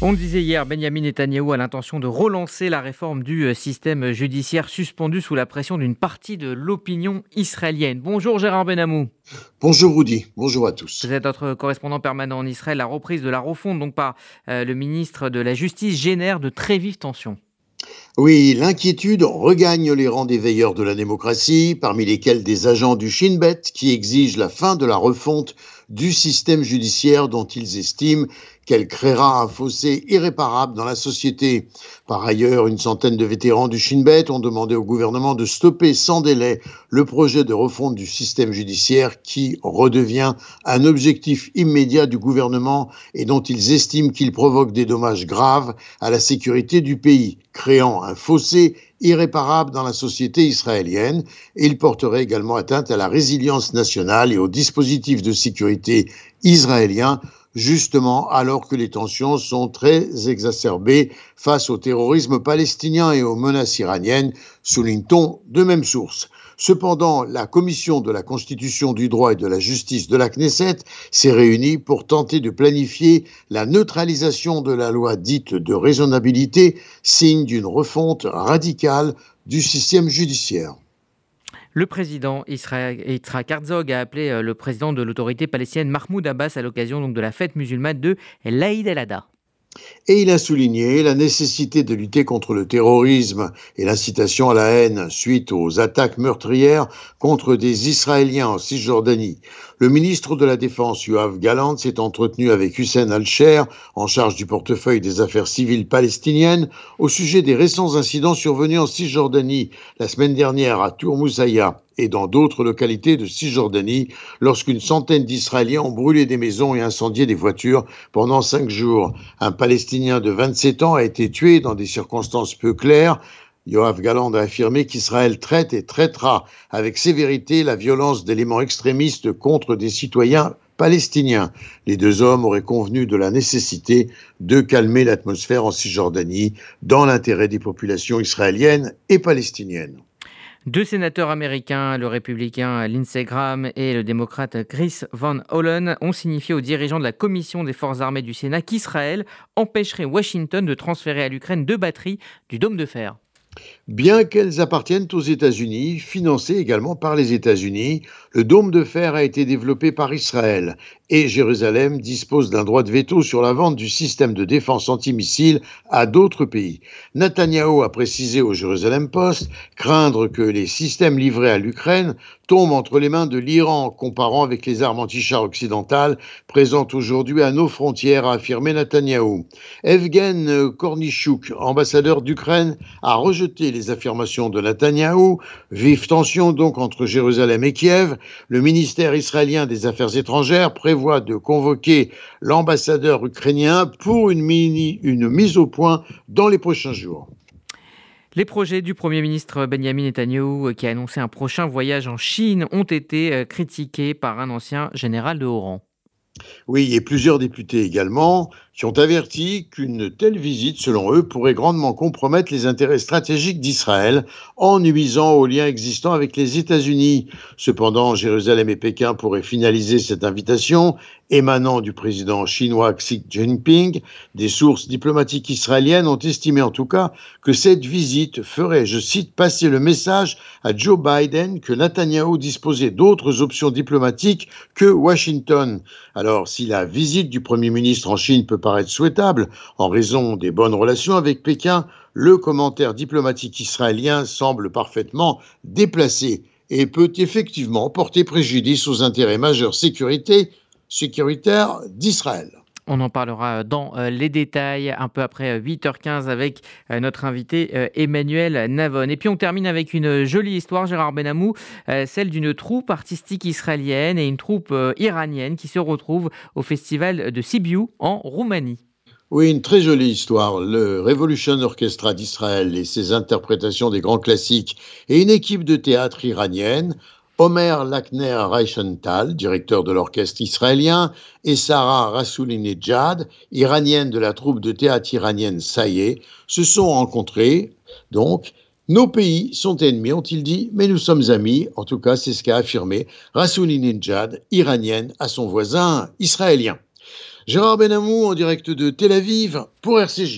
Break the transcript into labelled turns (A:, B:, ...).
A: On le disait hier, Benjamin Netanyahou a l'intention de relancer la réforme du euh, système judiciaire suspendu sous la pression d'une partie de l'opinion israélienne. Bonjour Gérard Benamou.
B: Bonjour Rudy, bonjour à tous.
A: Vous êtes notre correspondant permanent en Israël. La reprise de la refonte donc par euh, le ministre de la Justice génère de très vives tensions.
B: Oui, l'inquiétude regagne les rangs des veilleurs de la démocratie, parmi lesquels des agents du Shin Bet qui exigent la fin de la refonte du système judiciaire dont ils estiment qu'elle créera un fossé irréparable dans la société. Par ailleurs, une centaine de vétérans du Shin Bet ont demandé au gouvernement de stopper sans délai le projet de refonte du système judiciaire qui redevient un objectif immédiat du gouvernement et dont ils estiment qu'il provoque des dommages graves à la sécurité du pays, créant un fossé irréparable dans la société israélienne et il porterait également atteinte à la résilience nationale et au dispositif de sécurité israélien justement alors que les tensions sont très exacerbées face au terrorisme palestinien et aux menaces iraniennes, souligne-t-on de même source. Cependant, la commission de la Constitution du droit et de la justice de la Knesset s'est réunie pour tenter de planifier la neutralisation de la loi dite de raisonnabilité, signe d'une refonte radicale du système judiciaire.
A: Le président Yitzhak Herzog a appelé euh, le président de l'autorité palestinienne Mahmoud Abbas à l'occasion de la fête musulmane de l'Aïd el-Adha.
B: Et il a souligné la nécessité de lutter contre le terrorisme et l'incitation à la haine suite aux attaques meurtrières contre des Israéliens en Cisjordanie. Le ministre de la Défense, Yoav Galant, s'est entretenu avec Hussein Al-Sher, en charge du portefeuille des affaires civiles palestiniennes, au sujet des récents incidents survenus en Cisjordanie la semaine dernière à Tour Moussaïa et dans d'autres localités de Cisjordanie, lorsqu'une centaine d'Israéliens ont brûlé des maisons et incendié des voitures pendant cinq jours. Un Palestinien de 27 ans a été tué dans des circonstances peu claires. Yoav Galand a affirmé qu'Israël traite et traitera avec sévérité la violence d'éléments extrémistes contre des citoyens palestiniens. Les deux hommes auraient convenu de la nécessité de calmer l'atmosphère en Cisjordanie dans l'intérêt des populations israéliennes et palestiniennes.
A: Deux sénateurs américains, le républicain Lindsey Graham et le démocrate Chris Van Hollen, ont signifié aux dirigeants de la commission des forces armées du Sénat qu'Israël empêcherait Washington de transférer à l'Ukraine deux batteries du dôme de fer.
B: Bien qu'elles appartiennent aux États-Unis, financées également par les États-Unis, le dôme de fer a été développé par Israël et Jérusalem dispose d'un droit de veto sur la vente du système de défense antimissile à d'autres pays. Netanyahu a précisé au Jérusalem Post craindre que les systèmes livrés à l'Ukraine tombent entre les mains de l'Iran, comparant avec les armes anti-chars occidentales présentes aujourd'hui à nos frontières, a affirmé Netanyahu. Evgen Kornichuk, ambassadeur d'Ukraine, a rejeté les affirmations de Netanyahu. Vive tension donc entre Jérusalem et Kiev. Le ministère israélien des Affaires étrangères prévoit de convoquer l'ambassadeur ukrainien pour une, une mise au point dans les prochains jours.
A: Les projets du Premier ministre Benjamin Netanyahu, qui a annoncé un prochain voyage en Chine, ont été euh, critiqués par un ancien général de haut rang.
B: Oui, et plusieurs députés également qui ont averti qu'une telle visite, selon eux, pourrait grandement compromettre les intérêts stratégiques d'Israël en nuisant aux liens existants avec les États-Unis. Cependant, Jérusalem et Pékin pourraient finaliser cette invitation émanant du président chinois Xi Jinping. Des sources diplomatiques israéliennes ont estimé en tout cas que cette visite ferait, je cite, passer le message à Joe Biden que Netanyahu disposait d'autres options diplomatiques que Washington. Alors, si la visite du Premier ministre en Chine peut paraître souhaitable en raison des bonnes relations avec Pékin, le commentaire diplomatique israélien semble parfaitement déplacé et peut effectivement porter préjudice aux intérêts majeurs sécuritaires d'Israël.
A: On en parlera dans euh, les détails un peu après 8h15 euh, avec euh, notre invité Emmanuel Navon. Et puis on termine avec une jolie histoire, Gérard Benamou, celle d'une troupe artistique israélienne et une troupe iranienne qui se retrouvent au festival de Sibiu en Roumanie.
B: Oui, une très jolie histoire. Le Revolution Orchestra d'Israël et ses interprétations des grands classiques et une équipe de théâtre iranienne Omer Lakner Reichenthal, directeur de l'orchestre israélien, et Sarah Rasoulinejad, iranienne de la troupe de théâtre iranienne Saye, se sont rencontrés. Donc, nos pays sont ennemis, ont-ils dit, mais nous sommes amis. En tout cas, c'est ce qu'a affirmé Rasoulinejad, iranienne, à son voisin israélien. Gérard Benamou en direct de Tel Aviv pour RCJ.